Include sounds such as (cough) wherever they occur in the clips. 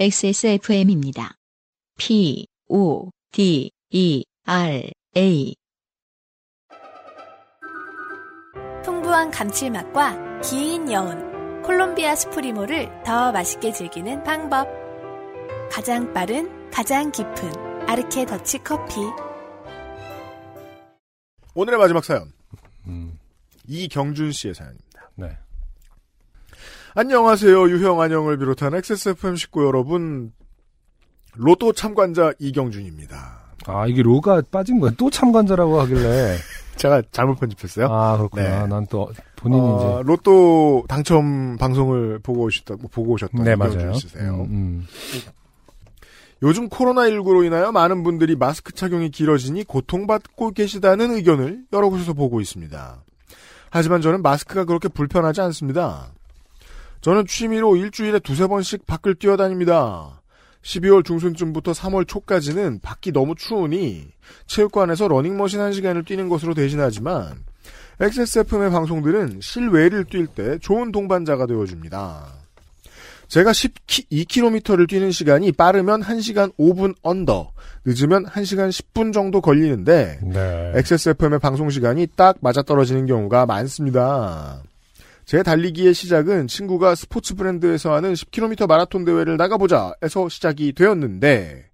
XSFM입니다. P, O, D, E, R, A. 풍부한 감칠맛과 긴 여운, 콜롬비아 스프리모를 더 맛있게 즐기는 방법. 가장 빠른, 가장 깊은 아르케 더치 커피. 오늘의 마지막 사연. 음, 이경준 씨의 사연입니다. 네. 안녕하세요. 유형 안녕을 비롯한 XSFM 식구 여러분. 로또 참관자 이경준입니다. 아, 이게 로가 빠진 거야. 또 참관자라고 하길래. (laughs) 제가 잘못 편집했어요. 아, 그렇구나. 네. 난또 본인이 어, 로또 당첨 방송을 보고 오셨다, 보고 이제. 오셨던 네, 맞아요. 씨세요. 음, 음. 요즘 코로나19로 인하여 많은 분들이 마스크 착용이 길어지니 고통받고 계시다는 의견을 여러 곳에서 보고 있습니다. 하지만 저는 마스크가 그렇게 불편하지 않습니다. 저는 취미로 일주일에 두세 번씩 밖을 뛰어다닙니다. 12월 중순쯤부터 3월 초까지는 밖이 너무 추우니 체육관에서 러닝머신 1시간을 뛰는 것으로 대신하지만 XSFM의 방송들은 실외를 뛸 때 좋은 동반자가 되어줍니다. 제가 12km를 뛰는 시간이 빠르면 1시간 5분 언더, 늦으면 1시간 10분 정도 걸리는데 네. XSFM의 방송 시간이 딱 맞아떨어지는 경우가 많습니다. 제 달리기의 시작은 친구가 스포츠 브랜드에서 하는 10km 마라톤 대회를 나가보자 에서 시작이 되었는데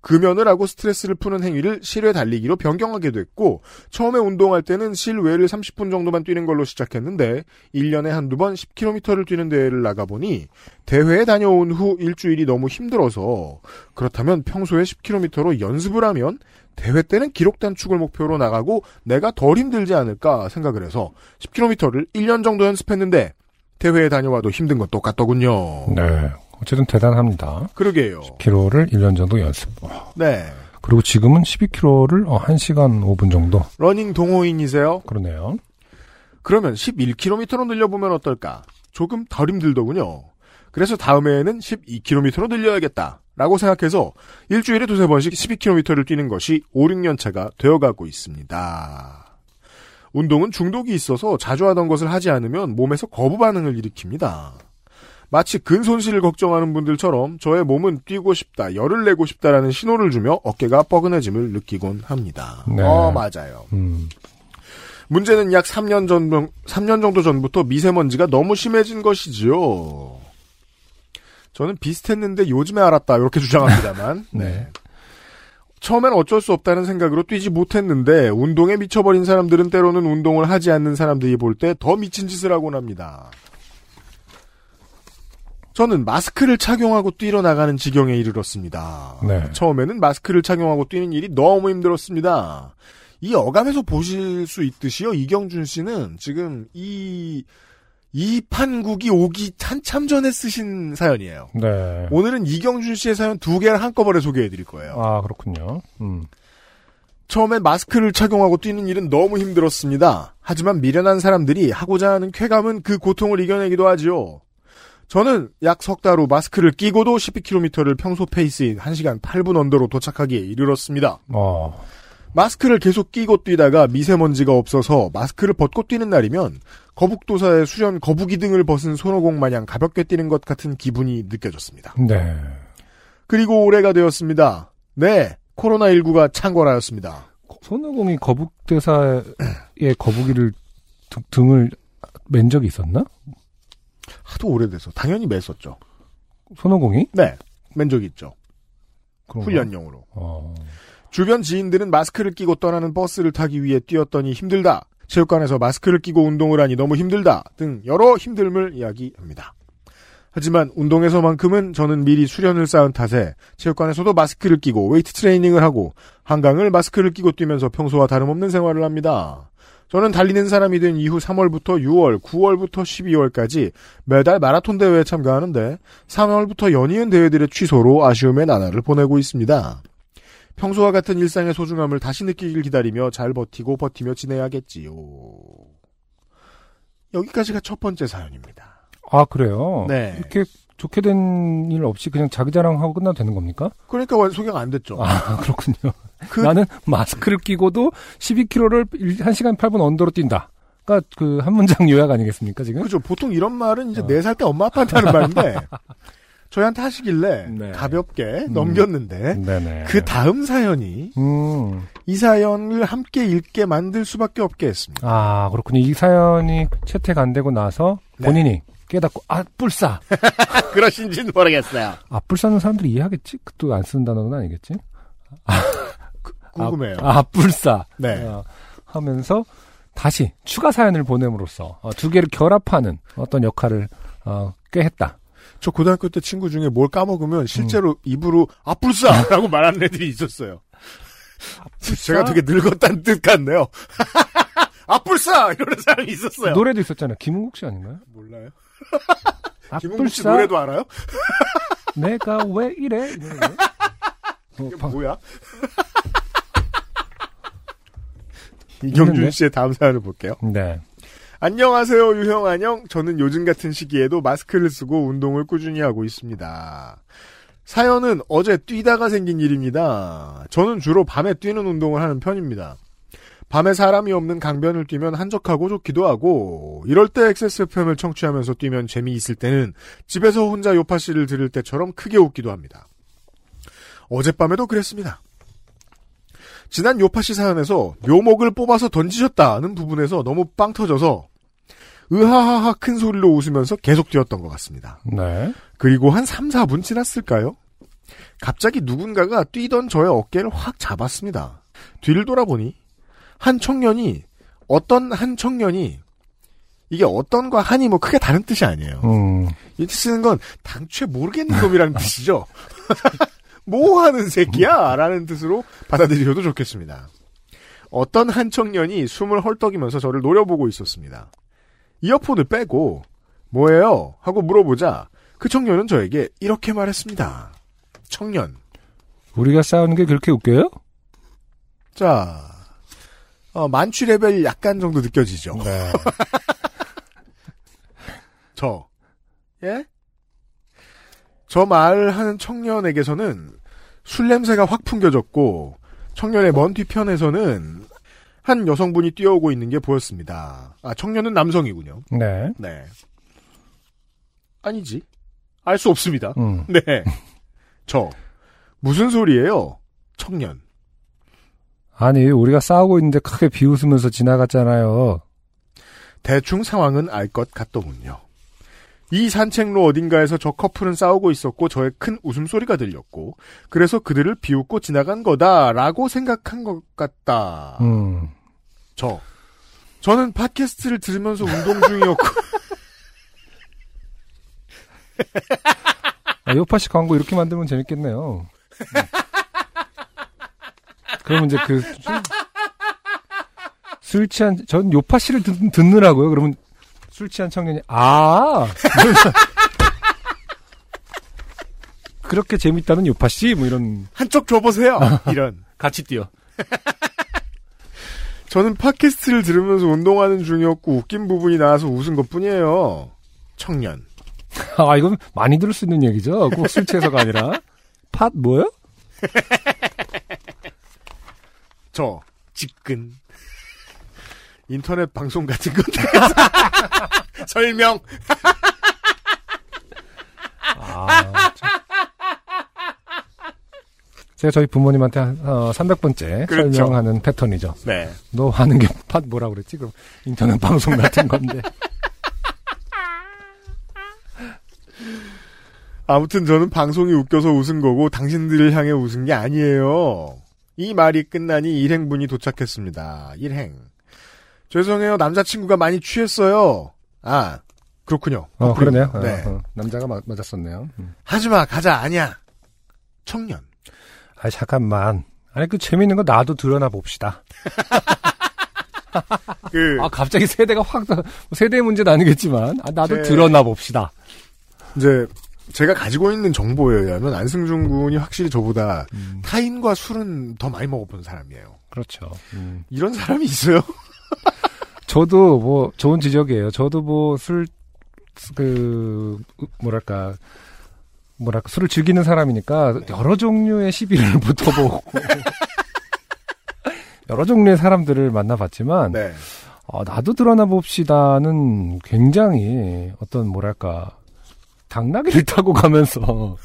금연을 하고 스트레스를 푸는 행위를 실외 달리기로 변경하게 됐고 처음에 운동할 때는 실외를 30분 정도만 뛰는 걸로 시작했는데 1년에 한두 번 10km를 뛰는 대회를 나가보니 대회에 다녀온 후 일주일이 너무 힘들어서 그렇다면 평소에 10km로 연습을 하면 대회 때는 기록 단축을 목표로 나가고 내가 덜 힘들지 않을까 생각을 해서 10km를 1년 정도 연습했는데 대회에 다녀와도 힘든 건 똑같더군요. 네. 어쨌든 대단합니다. 그러게요. 10km를 1년 정도 연습. 와. 네. 그리고 지금은 12km를 어, 1시간 5분 정도. 러닝 동호인이세요? 그러네요. 그러면 11km로 늘려보면 어떨까? 조금 덜 힘들더군요. 그래서 다음해에는 12km로 늘려야겠다. 라고 생각해서 일주일에 두세 번씩 12km를 뛰는 것이 5, 6년 차가 되어가고 있습니다. 운동은 중독이 있어서 자주 하던 것을 하지 않으면 몸에서 거부 반응을 일으킵니다. 마치 근손실을 걱정하는 분들처럼 저의 몸은 뛰고 싶다, 열을 내고 싶다라는 신호를 주며 어깨가 뻐근해짐을 느끼곤 합니다. 네. 어, 맞아요. 음. 문제는 약 3년 전, 3년 정도 전부터 미세먼지가 너무 심해진 것이지요. 저는 비슷했는데 요즘에 알았다, 이렇게 주장합니다만. (laughs) 네. 처음엔 어쩔 수 없다는 생각으로 뛰지 못했는데, 운동에 미쳐버린 사람들은 때로는 운동을 하지 않는 사람들이 볼 때 더 미친 짓을 하곤 합니다. 저는 마스크를 착용하고 뛰러 나가는 지경에 이르렀습니다. 네. 처음에는 마스크를 착용하고 뛰는 일이 너무 힘들었습니다. 이 어감에서 보실 수 있듯이요. 이경준 씨는 지금 이, 이 판국이 오기 한참 전에 쓰신 사연이에요. 네. 오늘은 이경준 씨의 사연 두 개를 한꺼번에 소개해 드릴 거예요. 아, 그렇군요. 음. 처음엔 마스크를 착용하고 뛰는 일은 너무 힘들었습니다. 하지만 미련한 사람들이 하고자 하는 쾌감은 그 고통을 이겨내기도 하지요. 저는 약 석 달 후 마스크를 끼고도 12km를 평소 페이스인 1시간 8분 under로 도착하기에 이르렀습니다. 어. 마스크를 계속 끼고 뛰다가 미세먼지가 없어서 마스크를 벗고 뛰는 날이면 거북도사의 수련 거북이 등을 벗은 손오공 마냥 가볍게 뛰는 것 같은 기분이 느껴졌습니다. 네. 그리고 올해가 되었습니다. 네, 코로나19가 창궐하였습니다. 손오공이 거북대사의 (clears throat) 거북이를 등- 등을 맨 적이 있었나? 하도 오래돼서 당연히 맸었죠. 손오공이? 네, 맨 적이 있죠. 훈련용으로. 어. 주변 지인들은 마스크를 끼고 떠나는 버스를 타기 위해 뛰었더니 힘들다. 체육관에서 마스크를 끼고 운동을 하니 너무 힘들다. 등 여러 힘듦을 이야기합니다. 하지만 운동에서만큼은 저는 미리 수련을 쌓은 탓에 체육관에서도 마스크를 끼고 웨이트 트레이닝을 하고 한강을 마스크를 끼고 뛰면서 평소와 다름없는 생활을 합니다. 저는 달리는 사람이 된 이후 3월부터 6월, 9월부터 12월까지 매달 마라톤 대회에 참가하는데 3월부터 연이은 대회들의 취소로 아쉬움의 나날을 보내고 있습니다. 평소와 같은 일상의 소중함을 다시 느끼길 기다리며 잘 버티고 버티며 지내야겠지요. 여기까지가 첫 번째 사연입니다. 아, 그래요? 네. 이렇게 좋게 된 일 없이 그냥 자기 자랑하고 끝나도 되는 겁니까? 그러니까 완- 소개가 안 됐죠. 아, (laughs) 그렇군요. 그- 나는 마스크를 끼고도 12km를 1시간 8분 언더로 뛴다. 그러니까 그 한 문장 (laughs) 요약 아니겠습니까, 지금? 그죠. 보통 이런 말은 이제 어. 네살 때 엄마 아빠한테 하는 말인데 (laughs) 저희한테 하시길래 네. 가볍게 넘겼는데 네네. 그 다음 사연이 음. 이 사연을 함께 읽게 만들 수밖에 없게 했습니다. 아, 그렇군요. 이 사연이 채택 안 되고 나서 네. 본인이 깨닫고, 아, 뿔싸. (laughs) 그러신지는 모르겠어요. 아, 뿔싸는 사람들이 이해하겠지? 또 안 쓰는 단어는 아니겠지? 궁금해요. 아, 아, 뿔싸. 네. 어, 하면서 다시 추가 사연을 보냄으로써 어, 두 개를 결합하는 어떤 역할을 어, 꽤 했다. 저 고등학교 때 친구 중에 뭘 까먹으면 음. 실제로 입으로 아뿔싸라고 (laughs) 말하는 애들이 있었어요. 제가 되게 늙었다는 뜻 같네요. (laughs) 아뿔싸 이러는 사람이 있었어요. 노래도 있었잖아요. 김은국 씨 아닌가요? 몰라요. (laughs) 아, 김홍국 씨 뿔싸, 노래도 알아요? 내가 왜 이래? 이런 거. 어, 이게 방- 뭐야? 이경준? 씨의 다음 사연을 볼게요. 네. 안녕하세요, 유형 안녕. 저는 요즘 같은 시기에도 마스크를 쓰고 운동을 꾸준히 하고 있습니다. 사연은 어제 뛰다가 생긴 일입니다. 저는 주로 밤에 뛰는 운동을 하는 편입니다. 밤에 사람이 없는 강변을 뛰면 한적하고 좋기도 하고, 이럴 때 XSFM을 청취하면서 뛰면 재미있을 때는 집에서 혼자 요파 씨를 들을 때처럼 크게 웃기도 합니다. 어젯밤에도 그랬습니다. 지난 요파 씨 사연에서 묘목을 뽑아서 던지셨다는 부분에서 너무 빵 터져서 으하하하 큰 소리로 웃으면서 계속 뛰었던 것 같습니다. 네. 그리고 한 3, 4분 지났을까요? 갑자기 누군가가 뛰던 저의 어깨를 확 잡았습니다. 뒤를 돌아보니 한 청년이 어떤 한 청년이 이게 어떤과 한이 뭐 크게 다른 뜻이 아니에요. 음. 이렇게 쓰는 건 당최 모르겠는 놈이라는 뜻이죠. (laughs) 뭐 하는 새끼야? 라는 뜻으로 받아들이셔도 좋겠습니다. 어떤 한 청년이 숨을 헐떡이면서 저를 노려보고 있었습니다. 이어폰을 빼고 뭐예요? 하고 물어보자 그 청년은 저에게 이렇게 말했습니다. 청년. 우리가 싸우는 게 그렇게 웃겨요? 자, 어, 만취 레벨 약간 정도 느껴지죠. 네. (laughs) 저. 예? 저 말을 하는 청년에게서는 술 냄새가 확 풍겨졌고 청년의 먼 뒤편에서는 한 여성분이 뛰어오고 있는 게 보였습니다. 아, 청년은 남성이군요. 네. 네. 아니지. 알 수 없습니다. 음. (laughs) 네. 저. 무슨 소리예요? 청년. 아니, 우리가 싸우고 있는데 크게 비웃으면서 지나갔잖아요. 대충 상황은 알 것 같더군요. 이 산책로 어딘가에서 저 커플은 싸우고 있었고 저의 큰 웃음소리가 들렸고 그래서 그들을 비웃고 지나간 거다라고 생각한 것 같다. 음. 저. 저는 팟캐스트를 들으면서 운동 중이었고 (laughs) 아, 요파시 광고 이렇게 만들면 재밌겠네요. 음. 그러면 이제 그, 술, 술 취한, 전 요파시를 듣, 듣느라고요. 그러면 술 취한 청년이, 아! (laughs) 그렇게 재밌다는 요파시? 뭐 이런, 한쪽 줘보세요. (laughs) 이런. 같이 뛰어. 저는 팟캐스트를 들으면서 운동하는 중이었고 웃긴 부분이 나와서 웃은 것뿐이에요. 청년. (laughs) 아, 이건 많이 들을 수 있는 얘기죠. 꼭 술 취해서가 아니라. 팟 뭐요? (laughs) 저 직근. (laughs) 인터넷 방송 같은 것 설명. 아, 참. 제가 저희 부모님한테 한, 어, 300번째 그렇죠. 설명하는 패턴이죠. 네. 너 하는 게 (laughs) 팟 뭐라 그랬지? 그럼 인터넷 (laughs) 방송 같은 건데. 아무튼 저는 방송이 웃겨서 웃은 거고 당신들을 향해 웃은 게 아니에요. 이 말이 끝나니 일행분이 도착했습니다. 일행. 죄송해요. 남자친구가 많이 취했어요. 아, 그렇군요. 어, 그러네요. 어, 네. 어, 남자가 마- 맞았었네요. 음. 하지마, 가자, 아니야. 청년. 아 잠깐만. 아니 그 재밌는 거 나도 드러나 봅시다. (laughs) 그, 아 갑자기 세대가 확뭐 세대 문제는 아니겠지만 아, 나도 제- 드러나 봅시다. 이제, 제가 가지고 있는 정보에 의하면 안승준 군이 확실히 저보다 음, 타인과 술은 더 많이 먹어본 사람이에요. 그렇죠. 음. 이런 사람이 있어요? (laughs) 저도 뭐 좋은 지적이에요. 저도 뭐 술 그 뭐랄까 뭐랄까 술을 즐기는 사람이니까 여러 종류의 시비를 (laughs) 붙어보고 여러 종류의 사람들을 만나봤지만 네. 어, 나도 드러나 봅시다는 굉장히 어떤 뭐랄까 당나귀를 (laughs) 타고 가면서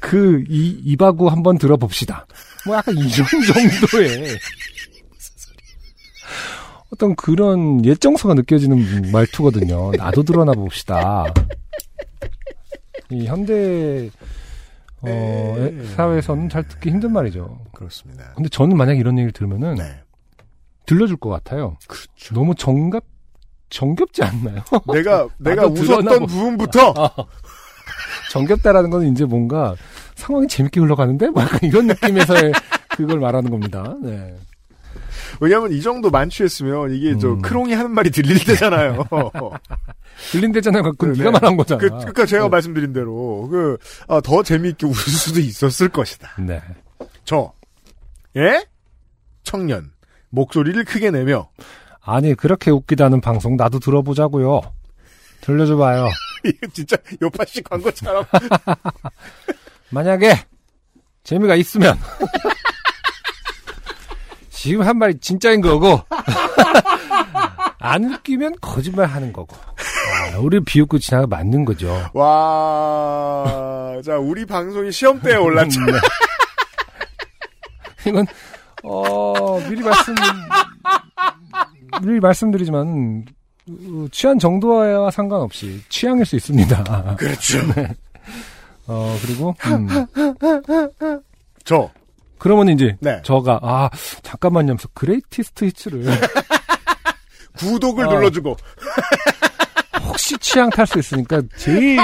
그 이 이바구 한번 들어봅시다. 뭐 약간 이 (laughs) 정도의 어떤 그런 예정서가 느껴지는 말투거든요. 나도 드러나 봅시다. 이 현대 어, 네. 사회에서는 잘 듣기 힘든 말이죠. 그렇습니다. 근데 저는 만약 이런 얘기를 들으면은 네. 들려줄 것 같아요. 그렇죠. 너무 정갑 정겹지 않나요? (laughs) 내가 내가 나도 드러나 웃었던 보- 부분부터 (laughs) 정겹다라는 건 이제 뭔가 상황이 재밌게 흘러가는데 뭐 약간 이런 느낌에서의 (laughs) 그걸 말하는 겁니다. 네. 왜냐하면 이 정도 만취했으면 이게 저 음. 크롱이 하는 말이 들릴 때잖아요. (laughs) 들린 대잖아요. 그건 네. 네가 말한 거잖아. 그, 그러니까 제가 네. 말씀드린 대로 그더 재미있게 웃을 수도 있었을 것이다. 네. 저 예? 청년 목소리를 크게 내며 아니 그렇게 웃기다는 방송 나도 들어보자고요. 들려줘봐요. (laughs) 이거 진짜 요파 씨 광고처럼 (laughs) 만약에 재미가 있으면 지금 한 말이 진짜인 거고 (laughs) 안 웃기면 거짓말 하는 거고 아, 우리 비웃고 지나가 맞는 거죠. 와, 자 우리 방송이 시험대에 올랐죠. 네. 이건 어 미리 말씀 미리 말씀드리지만 어, 취한 정도와 상관없이 취향일 수 있습니다. 그렇죠. 어 그리고 음, 저 그러면 이제 네. 저가 아 잠깐만요 하면서 Greatest Hits를 (laughs) 구독을 어. 눌러주고 (laughs) 혹시 취향 탈 수 있으니까 제일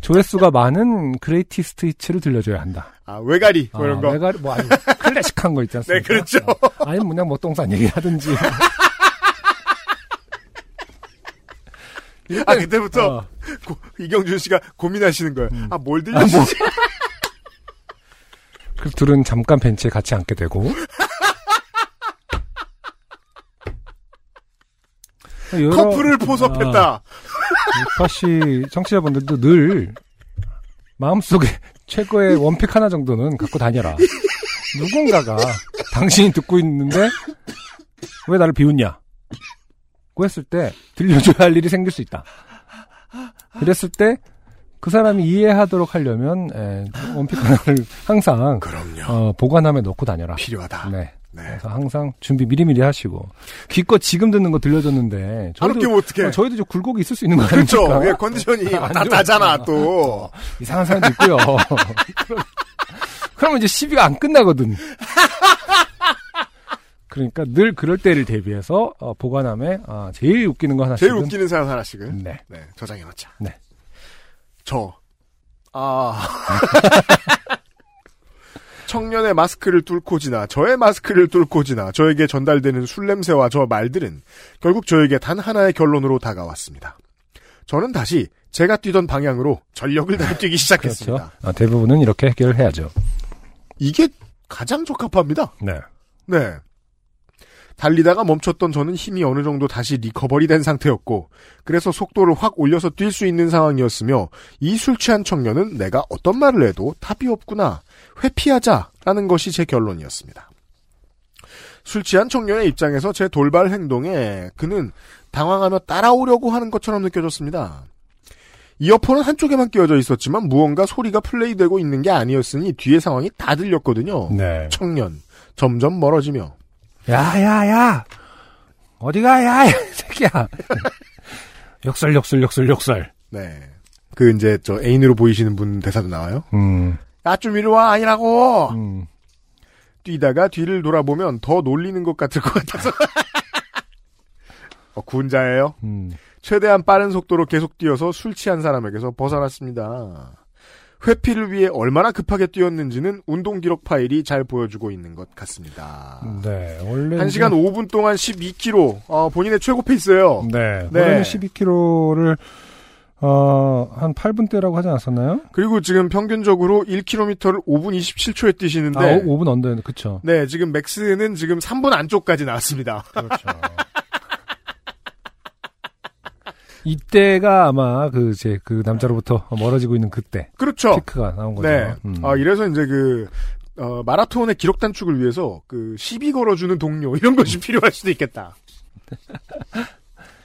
조회수가 많은 Greatest Hits를 들려줘야 한다. 아 외가리 뭐 아, 이런 거. 내가 뭐 아니 (laughs) 클래식한 거 있지 네 않습니까? 그렇죠. 아니 면 그냥 뭐 똥싼 얘기하든지. 아 그때부터 어, 고- 이경준 씨가 고민하시는 거예요. 음. 아뭘 들려주지? 그 둘은 잠깐 벤치에 같이 앉게 되고. 여러- 커플을 포섭했다. 아, 유파 씨 청취자분들도 늘 마음속에 (laughs) 최고의 원픽 하나 정도는 갖고 다녀라. 누군가가 당신이 듣고 있는데 왜 나를 비웃냐? 고 했을 때 들려줘야 할 일이 생길 수 있다. 그랬을 때 그 사람이 이해하도록 하려면 에, 원픽 하나를 항상 그럼요. 어, 보관함에 넣고 다녀라. 필요하다. 네. 네. 그래서 항상 준비 미리미리 하시고 기껏 지금 듣는 거 들려줬는데 안 저희도 웃기면 어떡해. 어, 저희도 좀 굴곡이 있을 수 있는 거 그렇죠. 예, 컨디션이 (laughs) 안다 좋아. 나잖아 또. (laughs) 이상한 사람도 있고요. 그럼- (laughs) 그러면 이제 시비가 안 끝나거든. 그러니까 늘 그럴 때를 대비해서 어, 보관함에 아, 제일 웃기는 거 하나씩 제일 웃기는 사연 하나씩은 네. 네, 저장해 놓자. 네. 저. 아. (laughs) 청년의 마스크를 뚫고 지나 저의 마스크를 뚫고 지나 저에게 전달되는 술 냄새와 저 말들은 결국 저에게 단 하나의 결론으로 다가왔습니다. 저는 다시 제가 뛰던 방향으로 전력을 다해 뛰기 시작했습니다. 그렇죠. 어, 대부분은 이렇게 해결을 해야죠. 이게 가장 적합합니다. 네. 네. 달리다가 멈췄던 저는 힘이 어느 정도 다시 리커버리 된 상태였고, 그래서 속도를 확 올려서 뛸 수 있는 상황이었으며, 이 술 취한 청년은 내가 어떤 말을 해도 답이 없구나, 회피하자라는 것이 제 결론이었습니다. 술 취한 청년의 입장에서 제 돌발 행동에 그는 당황하며 따라오려고 하는 것처럼 느껴졌습니다. 이어폰은 한쪽에만 끼워져 있었지만 무언가 소리가 플레이되고 있는 게 아니었으니 뒤의 상황이 다 들렸거든요. 네. 청년 점점 멀어지며 야, 야, 야! 어디가, 야, 이 새끼야! 역설, 역설, 역설, 역설. 네. 그 이제 저 애인으로 보이시는 분 대사도 나와요. 음, 야좀 이리 와 아니라고. 음. 뛰다가 뒤를 돌아보면 더 놀리는 것 같을 것 같아서. (laughs) 어, 군자예요. 음. 최대한 빠른 속도로 계속 뛰어서 술 취한 사람에게서 벗어났습니다. 회피를 위해 얼마나 급하게 뛰었는지는 운동 기록 파일이 잘 보여주고 있는 것 같습니다. 네, 원래. 1시간 5분 동안 12km, 어, 본인의 최고 페이스예요. 네. 네. 원래는 12km를, 어, 한 8분대라고 하지 않았었나요? 그리고 지금 평균적으로 1km를 5분 27초에 뛰시는데, 아, 5분 under, 그쵸. 네, 지금 max는 지금 3분 안쪽까지 나왔습니다. 그렇죠. (laughs) 이때가 아마 그, 이제 그 남자로부터 멀어지고 있는 그때. 그렇죠. 피크가 나온 거죠. 네. 음. 아, 이래서 이제 그, 어, 마라톤의 기록 단축을 위해서 그 시비 걸어주는 동료 이런 것이 필요할 수도 있겠다.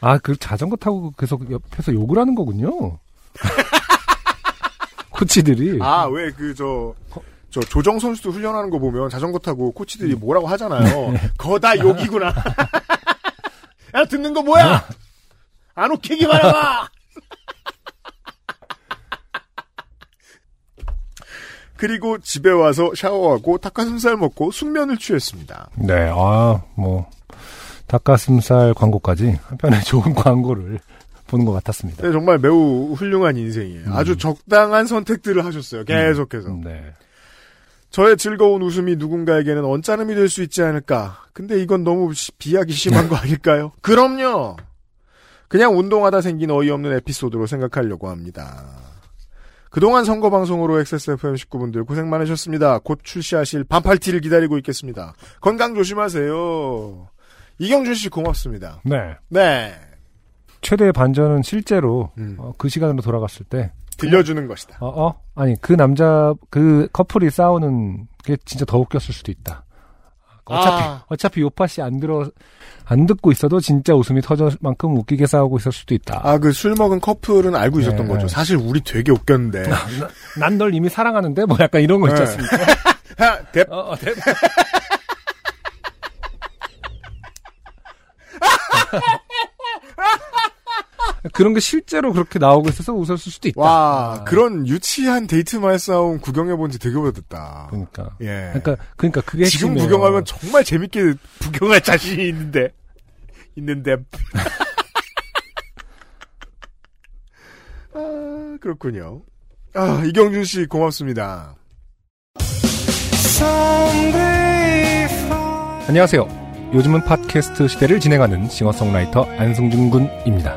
아, 그 자전거 타고 계속 옆에서 욕을 하는 거군요. (laughs) 코치들이. 아, 왜 그, 저, 저 조정 선수도 훈련하는 거 보면 자전거 타고 코치들이 뭐라고 하잖아요. 거다 욕이구나. (laughs) 야, 듣는 거 뭐야? (laughs) 안 웃기기만 해봐! (laughs) 그리고 집에 와서 샤워하고 닭가슴살 먹고 숙면을 취했습니다. 네, 아, 뭐, 닭가슴살 광고까지 한편에 (laughs) 좋은 광고를 보는 것 같았습니다. 네, 정말 매우 훌륭한 인생이에요. 음. 아주 적당한 선택들을 하셨어요. 계속해서. 네. 저의 즐거운 웃음이 누군가에게는 언짢음이 될 수 있지 않을까. 근데 이건 너무 시- 비약이 심한 (laughs) 거 아닐까요? 그럼요. 그냥 운동하다 생긴 어이없는 에피소드로 생각하려고 합니다. 그동안 선거 방송으로 XSFM 식구분들 고생 많으셨습니다. 곧 출시하실 반팔티를 기다리고 있겠습니다. 건강 조심하세요. 이경준 씨 고맙습니다. 네. 네. 최대의 반전은 실제로 음. 어, 그 시간으로 돌아갔을 때, 들려주는 것이다. 어, 어? 아니, 그 남자, 그 커플이 싸우는 게 진짜 더 웃겼을 수도 있다. 어차피, 아. 어차피 요파 씨 안 들어, 안 듣고 있어도 진짜 웃음이 터질 만큼 웃기게 싸우고 있을 수도 있다. 아, 그 술 먹은 커플은 알고 있었던 네. 거죠. 사실 우리 되게 웃겼는데. 난 널 이미 사랑하는데? 뭐 약간 이런 거 있지 네. 않습니까? 하, 대, 어, 어, 대- (laughs) 그런 게 실제로 그렇게 나오고 있어서 웃었을 수도 있다. 와, 아, 그런 유치한 데이트 말싸움 구경해본 지 되게 오래됐다. 그러니까. 예. 그러니까 그러니까 그게 지금 핵심이에요. 구경하면 정말 재밌게 구경할 자신이 있는데. 있는데. 아, 그렇군요. 아, 이경준 씨 고맙습니다. 안녕하세요. 요즘은 팟캐스트 시대를 진행하는 싱어송라이터 안승준 군입니다.